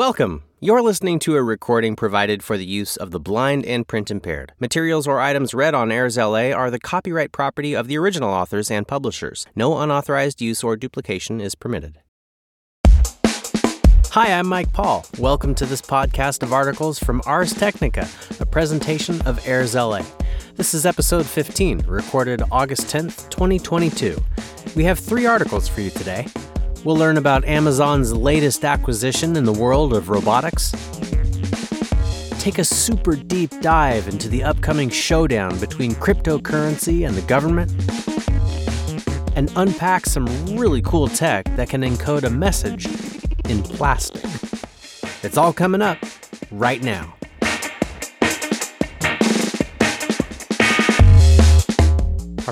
Welcome. You're listening to a recording provided for the use of the blind and print impaired. Materials or items read on Airs LA are the copyright property of the original authors and publishers. No unauthorized use or duplication is permitted. Hi, I'm Mike Paul. Welcome to this podcast of articles from Ars Technica, a presentation of Airs LA. This is episode 15, recorded August 10th, 2022. We have three articles for you today. We'll learn about Amazon's latest acquisition in the world of robotics. Take a super deep dive into the upcoming showdown between cryptocurrency and the government. And unpack some really cool tech that can encode a message in plastic. It's all coming up right now.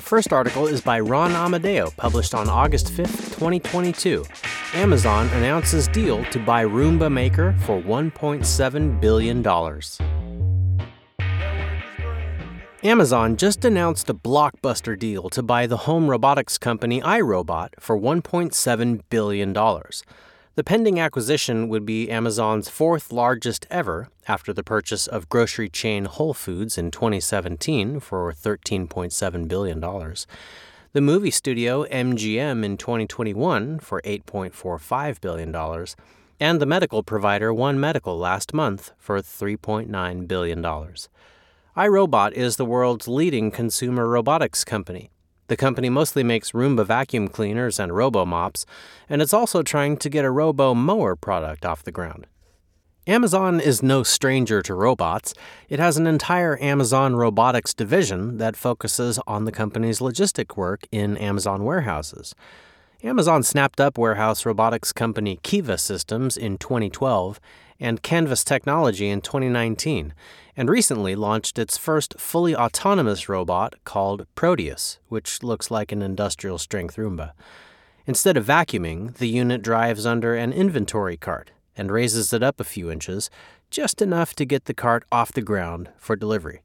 First article is by Ron Amadeo, published on August 5th, 2022. Amazon announces deal to buy Roomba Maker for $1.7 billion. Amazon just announced a blockbuster deal to buy the home robotics company iRobot for $1.7 billion. The pending acquisition would be Amazon's fourth largest ever after the purchase of grocery chain Whole Foods in 2017 for $13.7 billion, the movie studio MGM in 2021 for $8.45 billion, and the medical provider One Medical last month for $3.9 billion. iRobot is the world's leading consumer robotics company. The company mostly makes Roomba vacuum cleaners and robo mops, and it's also trying to get a robo mower product off the ground. Amazon is no stranger to robots. It has an entire Amazon robotics division that focuses on the company's logistic work in Amazon warehouses. Amazon snapped up warehouse robotics company Kiva Systems in 2012 and Canvas Technology in 2019, and recently launched its first fully autonomous robot called Proteus, which looks like an industrial strength Roomba. Instead of vacuuming, the unit drives under an inventory cart and raises it up a few inches, just enough to get the cart off the ground for delivery.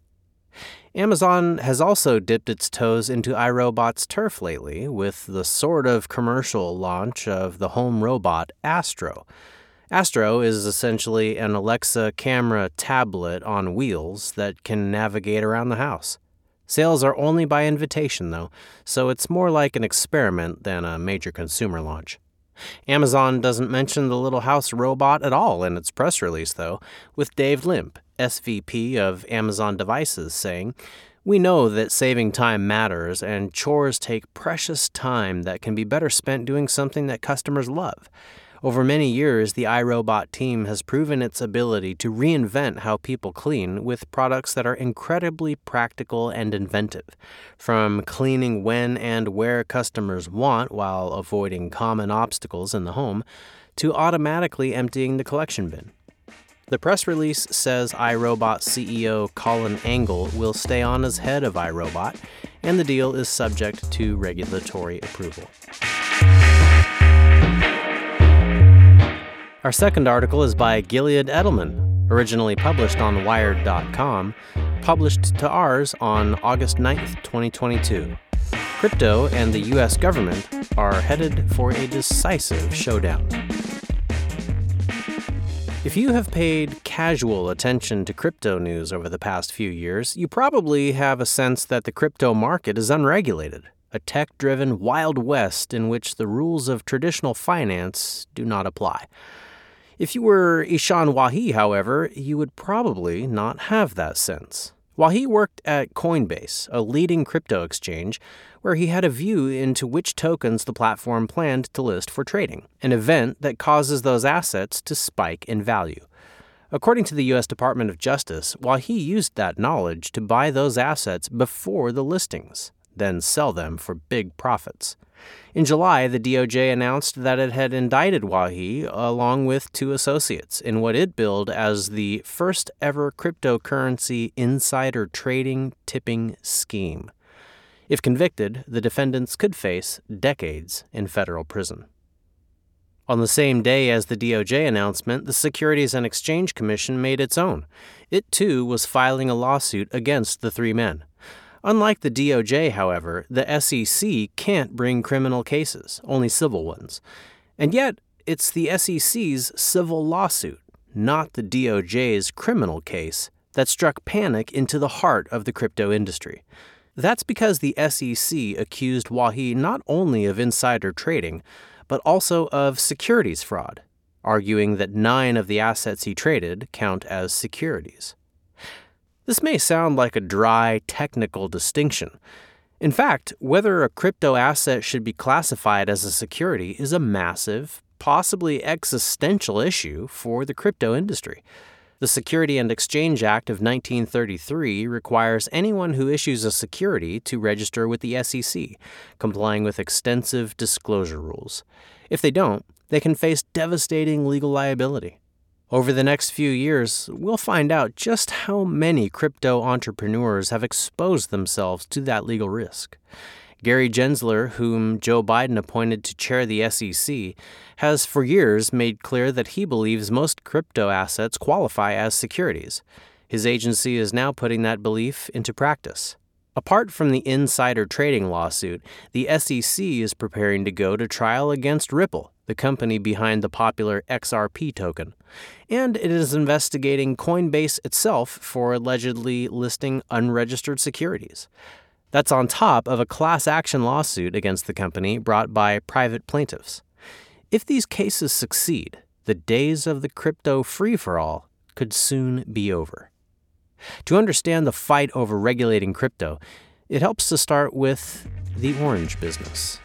Amazon has also dipped its toes into iRobot's turf lately with the sort of commercial launch of the home robot Astro. Astro is essentially an Alexa camera tablet on wheels that can navigate around the house. Sales are only by invitation, though, so it's more like an experiment than a major consumer launch. Amazon doesn't mention the little house robot at all in its press release, though, with Dave Limp, SVP of Amazon Devices, saying, We know that saving time matters, and chores take precious time that can be better spent doing something that customers love. Over many years, the iRobot team has proven its ability to reinvent how people clean with products that are incredibly practical and inventive. From cleaning when and where customers want while avoiding common obstacles in the home, to automatically emptying the collection bin. The press release says iRobot CEO Colin Angle will stay on as head of iRobot, and the deal is subject to regulatory approval. Our second article is by Gilead Edelman, originally published on Wired.com, published to Ars on August 9th, 2022. Crypto and the U.S. government are headed for a decisive showdown. If you have paid casual attention to crypto news over the past few years, you probably have a sense that the crypto market is unregulated, a tech driven Wild West in which the rules of traditional finance do not apply. If you were Ishan Wahi, however, you would probably not have that sense. Wahi worked at Coinbase, a leading crypto exchange, where he had a view into which tokens the platform planned to list for trading, an event that causes those assets to spike in value. According to the U.S. Department of Justice, Wahi used that knowledge to buy those assets before the listings, then sell them for big profits. In July, the DOJ announced that it had indicted Wahi along with two associates in what it billed as the first ever cryptocurrency insider trading tipping scheme. If convicted, the defendants could face decades in federal prison. On the same day as the DOJ announcement, the Securities and Exchange Commission made its own. It too was filing a lawsuit against the three men. Unlike the DOJ, however, the SEC can't bring criminal cases, only civil ones. And yet, it's the SEC's civil lawsuit, not the DOJ's criminal case that struck panic into the heart of the crypto industry. That's because the SEC accused Wahi not only of insider trading, but also of securities fraud, arguing that nine of the assets he traded count as securities. This may sound like a dry, technical distinction. In fact, whether a crypto asset should be classified as a security is a massive, possibly existential issue for the crypto industry. The Security and Exchange Act of 1933 requires anyone who issues a security to register with the SEC, complying with extensive disclosure rules. If they don't, they can face devastating legal liability. Over the next few years, we'll find out just how many crypto entrepreneurs have exposed themselves to that legal risk. Gary Gensler, whom Joe Biden appointed to chair the SEC, has for years made clear that he believes most crypto assets qualify as securities. His agency is now putting that belief into practice. Apart from the insider trading lawsuit, the SEC is preparing to go to trial against Ripple, the company behind the popular XRP token. And it is investigating Coinbase itself for allegedly listing unregistered securities. That's on top of a class action lawsuit against the company brought by private plaintiffs. If these cases succeed, the days of the crypto free for all could soon be over. To understand the fight over regulating crypto, it helps to start with the orange business.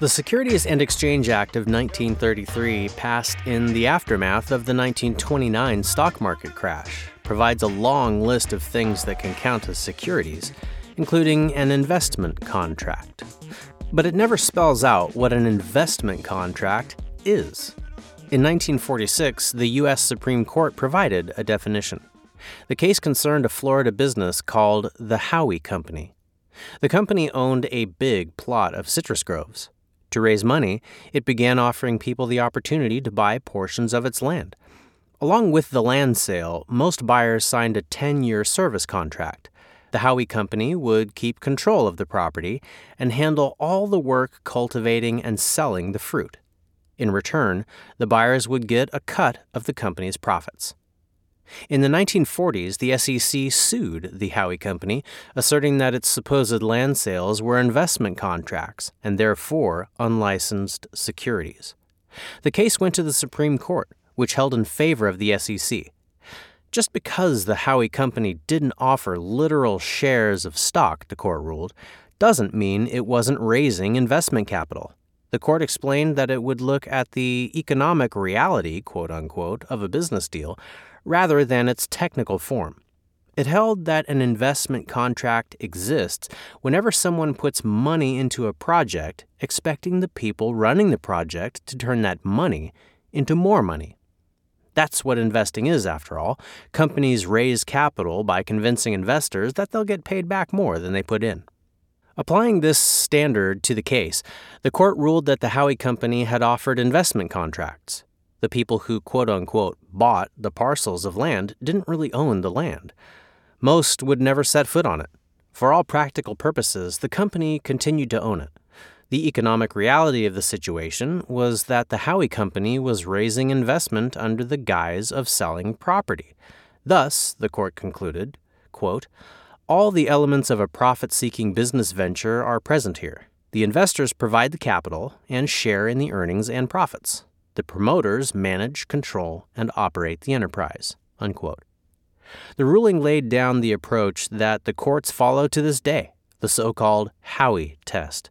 The Securities and Exchange Act of 1933, passed in the aftermath of the 1929 stock market crash, provides a long list of things that can count as securities, including an investment contract. But it never spells out what an investment contract is. In 1946, the U.S. Supreme Court provided a definition. The case concerned a Florida business called the Howey Company. The company owned a big plot of citrus groves. To raise money, it began offering people the opportunity to buy portions of its land. Along with the land sale, most buyers signed a 10 year service contract. The Howey Company would keep control of the property and handle all the work cultivating and selling the fruit. In return, the buyers would get a cut of the company's profits. In the 1940s, the SEC sued the Howey Company, asserting that its supposed land sales were investment contracts and therefore unlicensed securities. The case went to the Supreme Court, which held in favor of the SEC. Just because the Howey Company didn't offer literal shares of stock, the court ruled, doesn't mean it wasn't raising investment capital. The court explained that it would look at the economic reality, quote unquote, of a business deal rather than its technical form. It held that an investment contract exists whenever someone puts money into a project expecting the people running the project to turn that money into more money. That's what investing is, after all. Companies raise capital by convincing investors that they'll get paid back more than they put in. Applying this standard to the case, the court ruled that the Howey Company had offered investment contracts. The people who quote unquote bought the parcels of land didn't really own the land. Most would never set foot on it. For all practical purposes, the company continued to own it. The economic reality of the situation was that the Howey Company was raising investment under the guise of selling property. Thus, the court concluded, quote, all the elements of a profit seeking business venture are present here. The investors provide the capital and share in the earnings and profits. The promoters manage, control, and operate the enterprise. Unquote. The ruling laid down the approach that the courts follow to this day, the so called Howey test.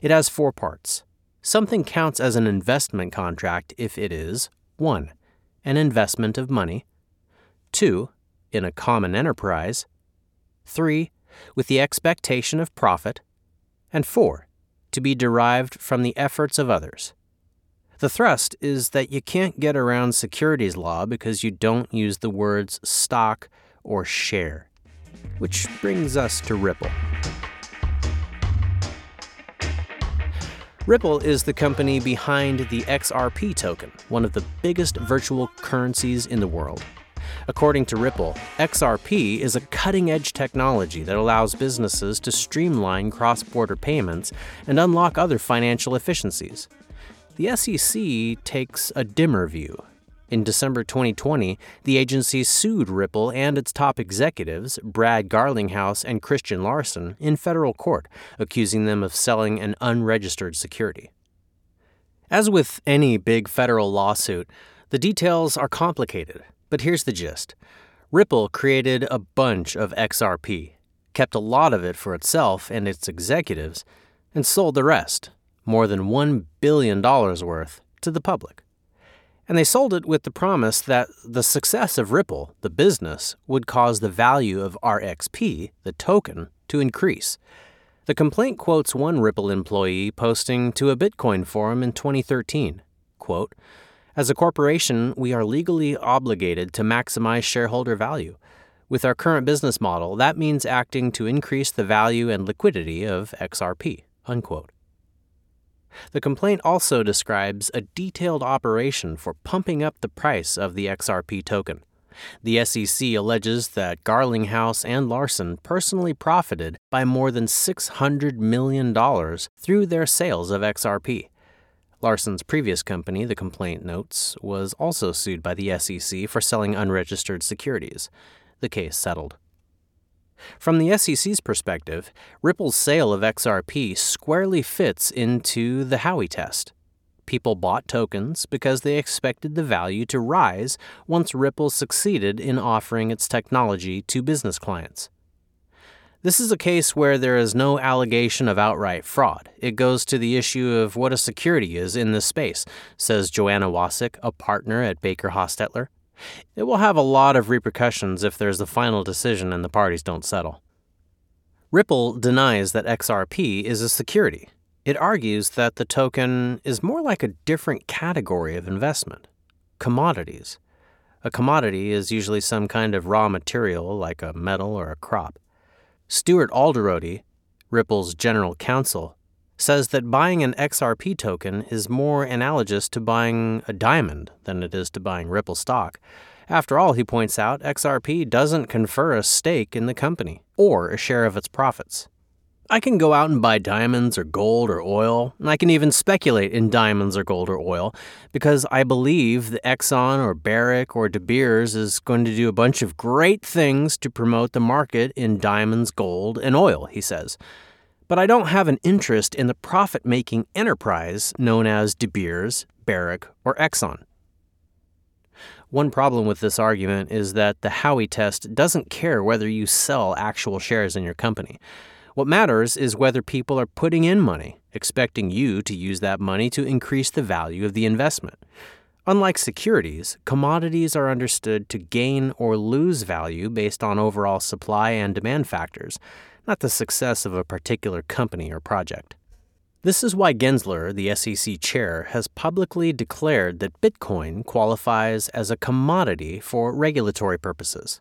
It has four parts. Something counts as an investment contract if it is 1. An investment of money, 2. In a common enterprise, 3. With the expectation of profit, and 4. To be derived from the efforts of others. The thrust is that you can't get around securities law because you don't use the words stock or share. Which brings us to Ripple. Ripple is the company behind the XRP token, one of the biggest virtual currencies in the world. According to Ripple, XRP is a cutting edge technology that allows businesses to streamline cross border payments and unlock other financial efficiencies. The SEC takes a dimmer view. In December 2020, the agency sued Ripple and its top executives, Brad Garlinghouse and Christian Larsen, in federal court, accusing them of selling an unregistered security. As with any big federal lawsuit, the details are complicated, but here's the gist Ripple created a bunch of XRP, kept a lot of it for itself and its executives, and sold the rest, more than $1 billion worth, to the public. And they sold it with the promise that the success of Ripple, the business, would cause the value of RXP, the token, to increase. The complaint quotes one Ripple employee posting to a Bitcoin forum in 2013 quote, As a corporation, we are legally obligated to maximize shareholder value. With our current business model, that means acting to increase the value and liquidity of XRP. Unquote. The complaint also describes a detailed operation for pumping up the price of the XRP token. The SEC alleges that Garlinghouse and Larsen personally profited by more than $600 million through their sales of XRP. Larsen's previous company, the complaint notes, was also sued by the SEC for selling unregistered securities. The case settled. From the SEC's perspective, Ripple's sale of XRP squarely fits into the Howey test. People bought tokens because they expected the value to rise once Ripple succeeded in offering its technology to business clients. This is a case where there is no allegation of outright fraud. It goes to the issue of what a security is in this space, says Joanna Wasik, a partner at Baker Hostetler. It will have a lot of repercussions if there's a final decision and the parties don't settle. Ripple denies that XRP is a security. It argues that the token is more like a different category of investment commodities. A commodity is usually some kind of raw material like a metal or a crop. Stuart Alderoty, Ripple's general counsel, says that buying an XRP token is more analogous to buying a diamond than it is to buying Ripple stock. After all, he points out, XRP doesn't confer a stake in the company or a share of its profits. I can go out and buy diamonds or gold or oil, and I can even speculate in diamonds or gold or oil because I believe the Exxon or Barrick or De Beers is going to do a bunch of great things to promote the market in diamonds, gold, and oil, he says but I don't have an interest in the profit making enterprise known as De Beers, Barrick, or Exxon. One problem with this argument is that the Howey test doesn't care whether you sell actual shares in your company. What matters is whether people are putting in money, expecting you to use that money to increase the value of the investment. Unlike securities, commodities are understood to gain or lose value based on overall supply and demand factors not the success of a particular company or project. This is why Gensler, the SEC chair, has publicly declared that Bitcoin qualifies as a commodity for regulatory purposes.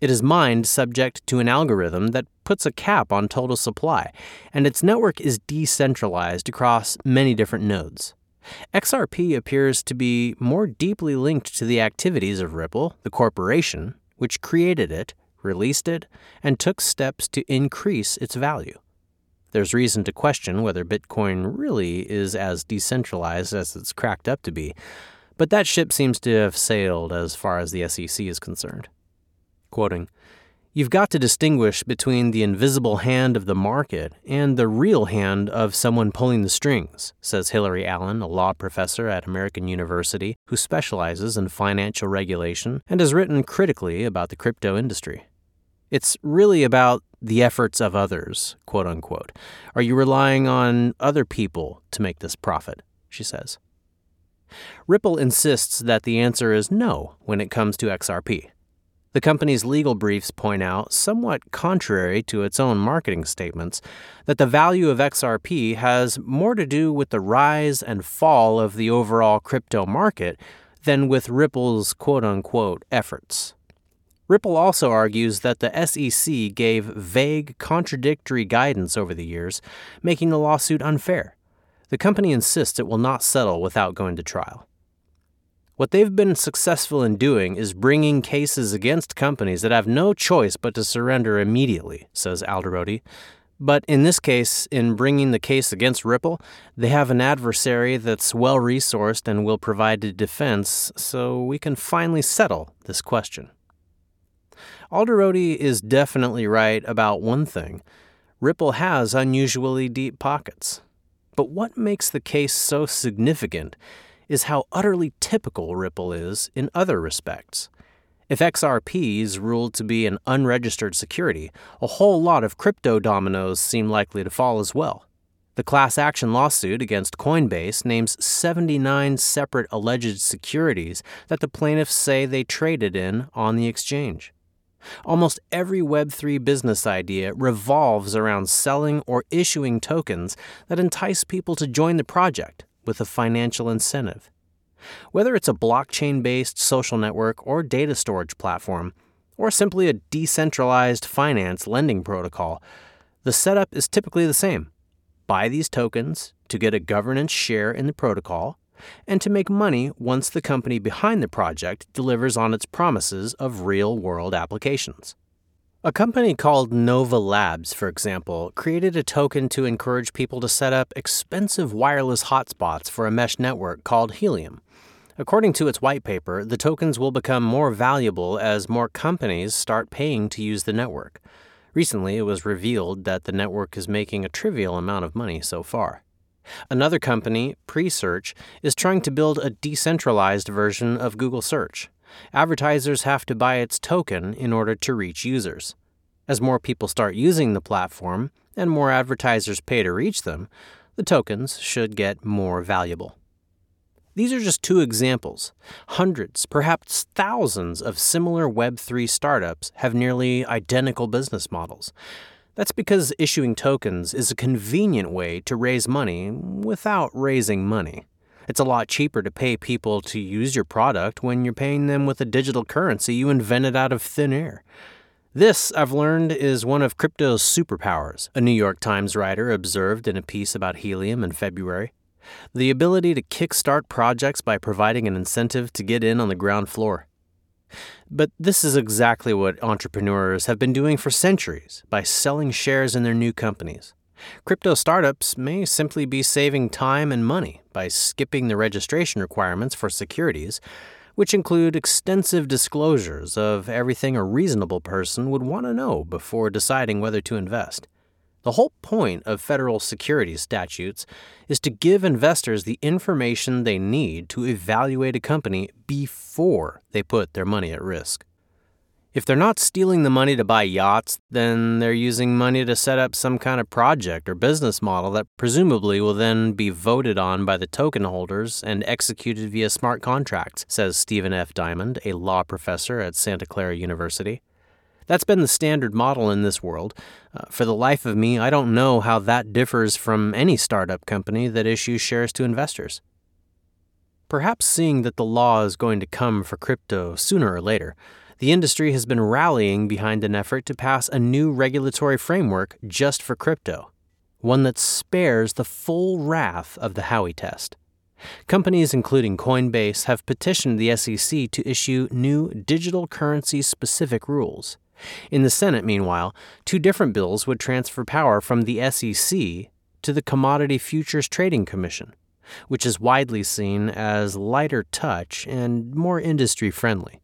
It is mined subject to an algorithm that puts a cap on total supply, and its network is decentralized across many different nodes. XRP appears to be more deeply linked to the activities of Ripple, the corporation, which created it, released it, and took steps to increase its value. There's reason to question whether Bitcoin really is as decentralized as it's cracked up to be, but that ship seems to have sailed as far as the SEC is concerned. Quoting, You've got to distinguish between the invisible hand of the market and the real hand of someone pulling the strings, says Hilary Allen, a law professor at American University who specializes in financial regulation and has written critically about the crypto industry. It's really about the efforts of others, quote unquote. Are you relying on other people to make this profit? She says. Ripple insists that the answer is no when it comes to XRP. The company's legal briefs point out, somewhat contrary to its own marketing statements, that the value of XRP has more to do with the rise and fall of the overall crypto market than with Ripple's quote unquote efforts. Ripple also argues that the SEC gave vague, contradictory guidance over the years, making the lawsuit unfair. The company insists it will not settle without going to trial. What they've been successful in doing is bringing cases against companies that have no choice but to surrender immediately, says Alderoty. But in this case, in bringing the case against Ripple, they have an adversary that's well resourced and will provide a defense, so we can finally settle this question. Alderoty is definitely right about one thing Ripple has unusually deep pockets. But what makes the case so significant is how utterly typical Ripple is in other respects. If XRP is ruled to be an unregistered security, a whole lot of crypto dominoes seem likely to fall as well. The class action lawsuit against Coinbase names 79 separate alleged securities that the plaintiffs say they traded in on the exchange. Almost every Web3 business idea revolves around selling or issuing tokens that entice people to join the project with a financial incentive. Whether it's a blockchain based social network or data storage platform, or simply a decentralized finance lending protocol, the setup is typically the same. Buy these tokens to get a governance share in the protocol and to make money once the company behind the project delivers on its promises of real world applications. A company called Nova Labs, for example, created a token to encourage people to set up expensive wireless hotspots for a mesh network called Helium. According to its white paper, the tokens will become more valuable as more companies start paying to use the network. Recently, it was revealed that the network is making a trivial amount of money so far. Another company, Presearch, is trying to build a decentralized version of Google Search. Advertisers have to buy its token in order to reach users. As more people start using the platform and more advertisers pay to reach them, the tokens should get more valuable. These are just two examples. Hundreds, perhaps thousands of similar Web3 startups have nearly identical business models. That's because issuing tokens is a convenient way to raise money without raising money. It's a lot cheaper to pay people to use your product when you're paying them with a digital currency you invented out of thin air. This, I've learned, is one of crypto's superpowers, a New York Times writer observed in a piece about Helium in February. The ability to kickstart projects by providing an incentive to get in on the ground floor. But this is exactly what entrepreneurs have been doing for centuries by selling shares in their new companies. Crypto startups may simply be saving time and money by skipping the registration requirements for securities, which include extensive disclosures of everything a reasonable person would want to know before deciding whether to invest. The whole point of federal securities statutes is to give investors the information they need to evaluate a company before they put their money at risk. If they're not stealing the money to buy yachts, then they're using money to set up some kind of project or business model that presumably will then be voted on by the token holders and executed via smart contracts, says Stephen F. Diamond, a law professor at Santa Clara University. That's been the standard model in this world. Uh, for the life of me, I don't know how that differs from any startup company that issues shares to investors. Perhaps seeing that the law is going to come for crypto sooner or later, the industry has been rallying behind an effort to pass a new regulatory framework just for crypto, one that spares the full wrath of the Howey test. Companies including Coinbase have petitioned the SEC to issue new digital currency specific rules. In the Senate, meanwhile, two different bills would transfer power from the SEC to the Commodity Futures Trading Commission, which is widely seen as lighter touch and more industry friendly.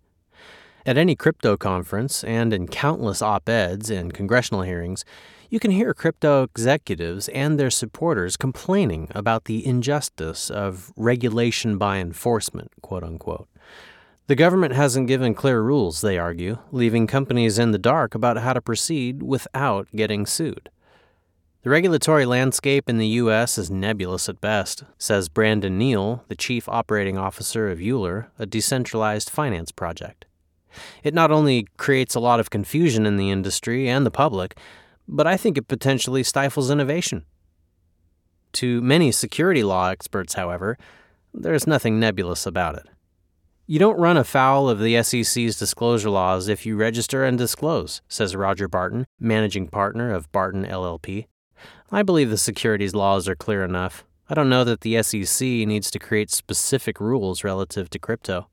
At any crypto conference and in countless op eds and congressional hearings, you can hear crypto executives and their supporters complaining about the injustice of regulation by enforcement, quote unquote. The government hasn't given clear rules, they argue, leaving companies in the dark about how to proceed without getting sued. The regulatory landscape in the U.S. is nebulous at best, says Brandon Neal, the chief operating officer of Euler, a decentralized finance project. It not only creates a lot of confusion in the industry and the public, but I think it potentially stifles innovation. To many security law experts, however, there's nothing nebulous about it. You don't run afoul of the SEC's disclosure laws if you register and disclose, says Roger Barton, managing partner of Barton LLP. I believe the securities laws are clear enough. I don't know that the SEC needs to create specific rules relative to crypto.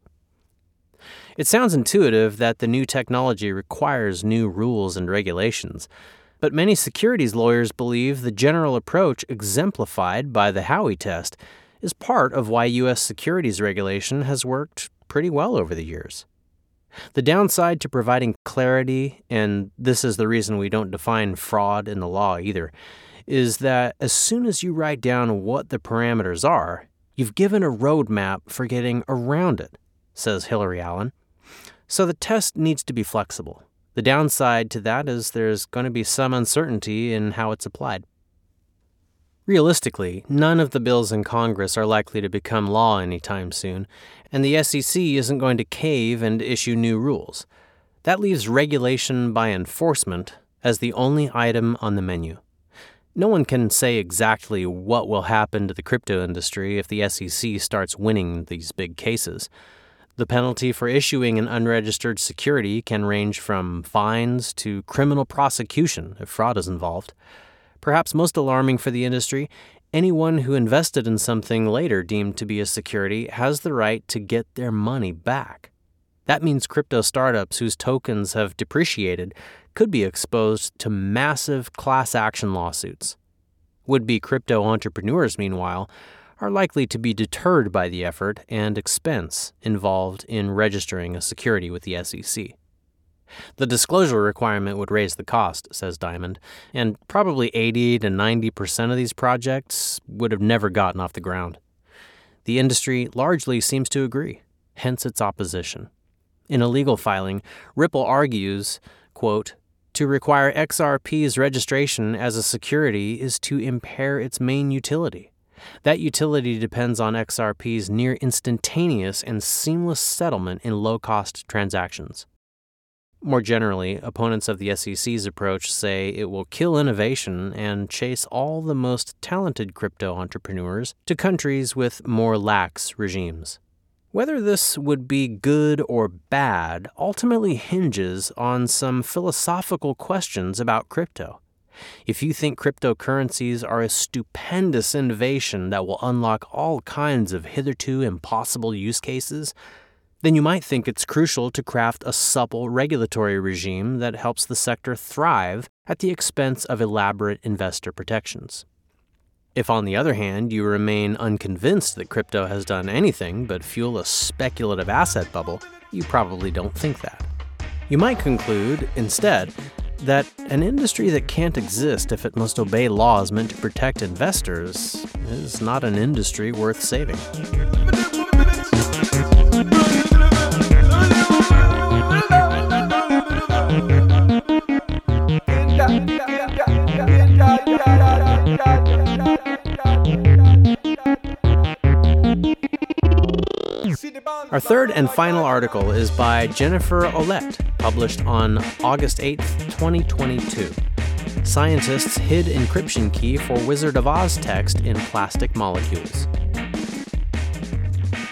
It sounds intuitive that the new technology requires new rules and regulations, But many securities lawyers believe the general approach exemplified by the Howey test is part of why U.S. securities regulation has worked pretty well over the years. The downside to providing clarity, and this is the reason we don't define fraud in the law either, is that as soon as you write down what the parameters are, you've given a roadmap for getting around it, says Hilary Allen. So the test needs to be flexible. The downside to that is there's going to be some uncertainty in how it's applied. Realistically, none of the bills in Congress are likely to become law anytime soon, and the SEC isn't going to cave and issue new rules. That leaves regulation by enforcement as the only item on the menu. No one can say exactly what will happen to the crypto industry if the SEC starts winning these big cases. The penalty for issuing an unregistered security can range from fines to criminal prosecution if fraud is involved. Perhaps most alarming for the industry, anyone who invested in something later deemed to be a security has the right to get their money back. That means crypto startups whose tokens have depreciated could be exposed to massive class action lawsuits. Would be crypto entrepreneurs, meanwhile, are likely to be deterred by the effort and expense involved in registering a security with the SEC. The disclosure requirement would raise the cost, says Diamond, and probably 80 to 90% of these projects would have never gotten off the ground. The industry largely seems to agree, hence its opposition. In a legal filing, Ripple argues, quote, to require XRP's registration as a security is to impair its main utility. That utility depends on XRP's near instantaneous and seamless settlement in low cost transactions. More generally, opponents of the SEC's approach say it will kill innovation and chase all the most talented crypto entrepreneurs to countries with more lax regimes. Whether this would be good or bad ultimately hinges on some philosophical questions about crypto. If you think cryptocurrencies are a stupendous innovation that will unlock all kinds of hitherto impossible use cases, then you might think it's crucial to craft a supple regulatory regime that helps the sector thrive at the expense of elaborate investor protections. If, on the other hand, you remain unconvinced that crypto has done anything but fuel a speculative asset bubble, you probably don't think that. You might conclude, instead, that an industry that can't exist if it must obey laws meant to protect investors is not an industry worth saving. Our third and final article is by Jennifer Ouellette, published on August 8, 2022. Scientists hid encryption key for Wizard of Oz text in plastic molecules.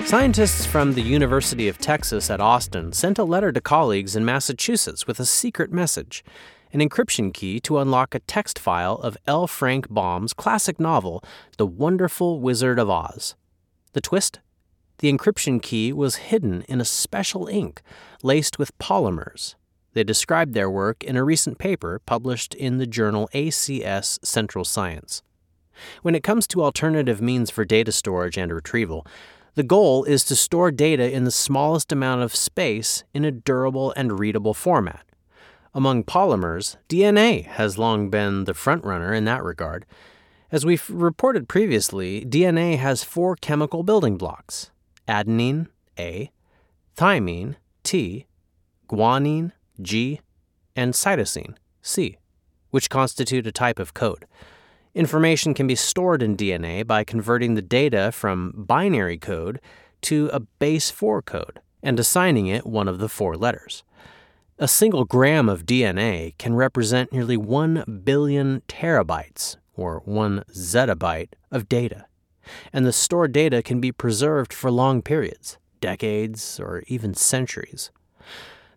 Scientists from the University of Texas at Austin sent a letter to colleagues in Massachusetts with a secret message an encryption key to unlock a text file of L. Frank Baum's classic novel, The Wonderful Wizard of Oz. The twist? The encryption key was hidden in a special ink laced with polymers. They described their work in a recent paper published in the journal ACS Central Science. When it comes to alternative means for data storage and retrieval, the goal is to store data in the smallest amount of space in a durable and readable format. Among polymers, DNA has long been the frontrunner in that regard. As we've reported previously, DNA has four chemical building blocks adenine, A, thymine, T, guanine, G, and cytosine, C, which constitute a type of code. Information can be stored in DNA by converting the data from binary code to a base 4 code and assigning it one of the four letters. A single gram of DNA can represent nearly 1 billion terabytes, or 1 zettabyte, of data and the stored data can be preserved for long periods, decades, or even centuries.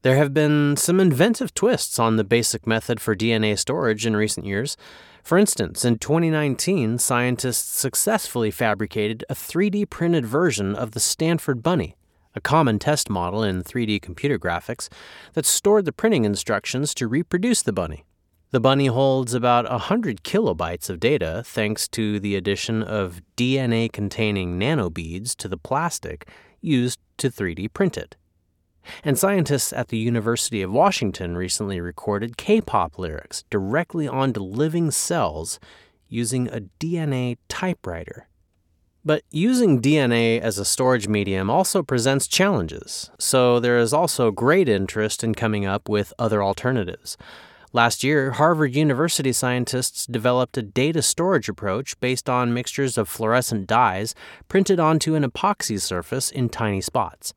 There have been some inventive twists on the basic method for DNA storage in recent years. For instance, in 2019, scientists successfully fabricated a 3D printed version of the Stanford Bunny, a common test model in 3D computer graphics that stored the printing instructions to reproduce the bunny. The bunny holds about 100 kilobytes of data thanks to the addition of DNA containing nanobeads to the plastic used to 3D print it. And scientists at the University of Washington recently recorded K pop lyrics directly onto living cells using a DNA typewriter. But using DNA as a storage medium also presents challenges, so there is also great interest in coming up with other alternatives. Last year, Harvard University scientists developed a data storage approach based on mixtures of fluorescent dyes printed onto an epoxy surface in tiny spots.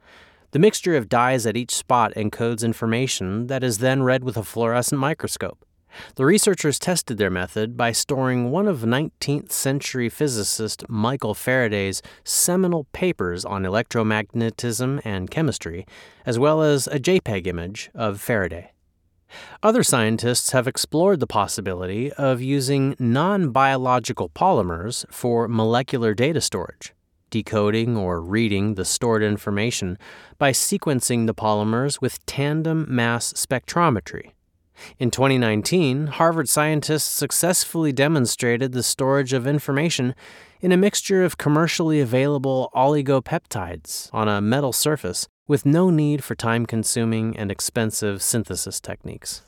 The mixture of dyes at each spot encodes information that is then read with a fluorescent microscope. The researchers tested their method by storing one of 19th century physicist Michael Faraday's seminal papers on electromagnetism and chemistry, as well as a JPEG image of Faraday. Other scientists have explored the possibility of using non biological polymers for molecular data storage, decoding or reading the stored information by sequencing the polymers with tandem mass spectrometry in 2019, Harvard scientists successfully demonstrated the storage of information in a mixture of commercially available oligopeptides on a metal surface with no need for time consuming and expensive synthesis techniques.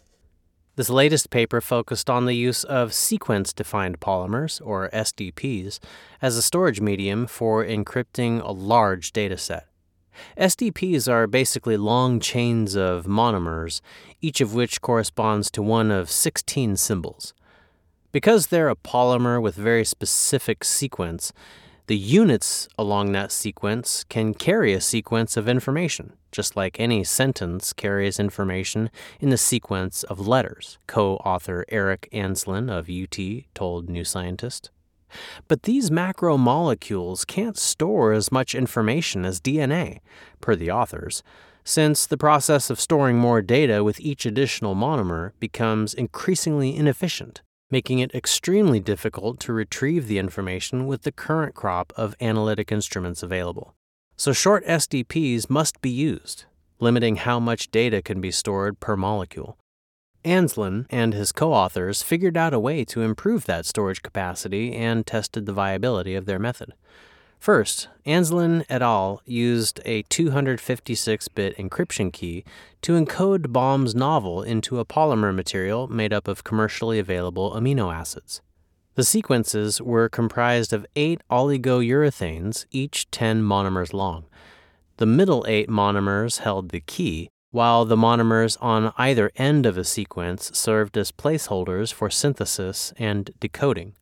This latest paper focused on the use of sequence defined polymers, or SDPs, as a storage medium for encrypting a large data set. SDPs are basically long chains of monomers, each of which corresponds to one of 16 symbols. Because they're a polymer with very specific sequence, the units along that sequence can carry a sequence of information, just like any sentence carries information in the sequence of letters, co author Eric Anslyn of UT told New Scientist. But these macromolecules can't store as much information as DNA, per the authors, since the process of storing more data with each additional monomer becomes increasingly inefficient, making it extremely difficult to retrieve the information with the current crop of analytic instruments available. So short SDPs must be used, limiting how much data can be stored per molecule. Anslyn and his co authors figured out a way to improve that storage capacity and tested the viability of their method. First, Anslyn et al. used a 256 bit encryption key to encode Baum's novel into a polymer material made up of commercially available amino acids. The sequences were comprised of eight oligourethanes, each 10 monomers long. The middle eight monomers held the key, while the monomers on either end of a sequence served as placeholders for synthesis and decoding.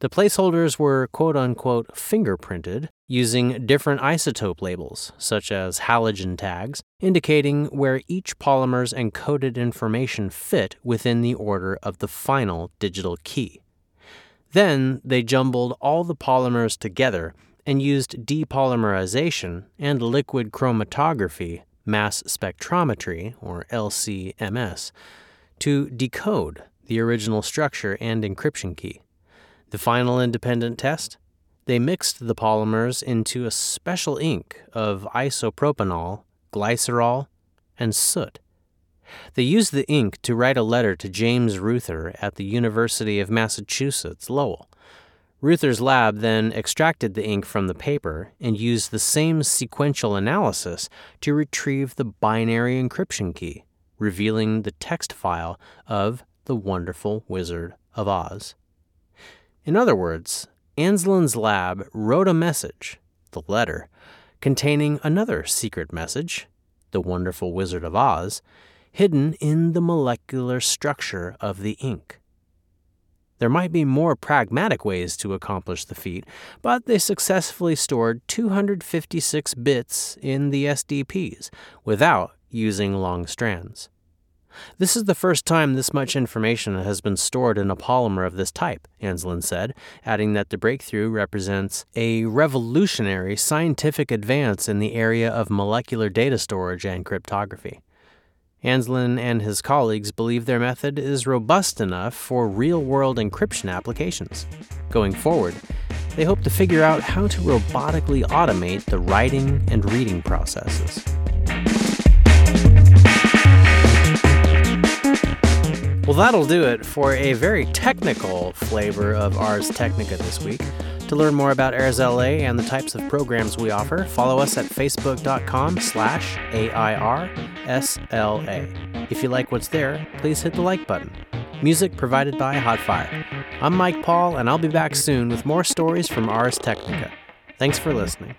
The placeholders were quote unquote fingerprinted using different isotope labels, such as halogen tags, indicating where each polymer's encoded information fit within the order of the final digital key. Then they jumbled all the polymers together and used depolymerization and liquid chromatography mass spectrometry, or LCMS, to decode the original structure and encryption key. The final independent test? They mixed the polymers into a special ink of isopropanol, glycerol, and soot. They used the ink to write a letter to James Reuther at the University of Massachusetts, Lowell, Reuther's lab then extracted the ink from the paper and used the same sequential analysis to retrieve the binary encryption key, revealing the text file of The Wonderful Wizard of Oz. In other words, Anslyn's lab wrote a message, the letter, containing another secret message, The Wonderful Wizard of Oz, hidden in the molecular structure of the ink. There might be more pragmatic ways to accomplish the feat, but they successfully stored 256 bits in the SDPs without using long strands. This is the first time this much information has been stored in a polymer of this type, Anslyn said, adding that the breakthrough represents a revolutionary scientific advance in the area of molecular data storage and cryptography. Anslyn and his colleagues believe their method is robust enough for real world encryption applications. Going forward, they hope to figure out how to robotically automate the writing and reading processes. Well, that'll do it for a very technical flavor of Ars Technica this week. To learn more about Airs LA and the types of programs we offer, follow us at facebook.com slash AIRSLA. If you like what's there, please hit the like button. Music provided by Hotfire. I'm Mike Paul, and I'll be back soon with more stories from Ars Technica. Thanks for listening.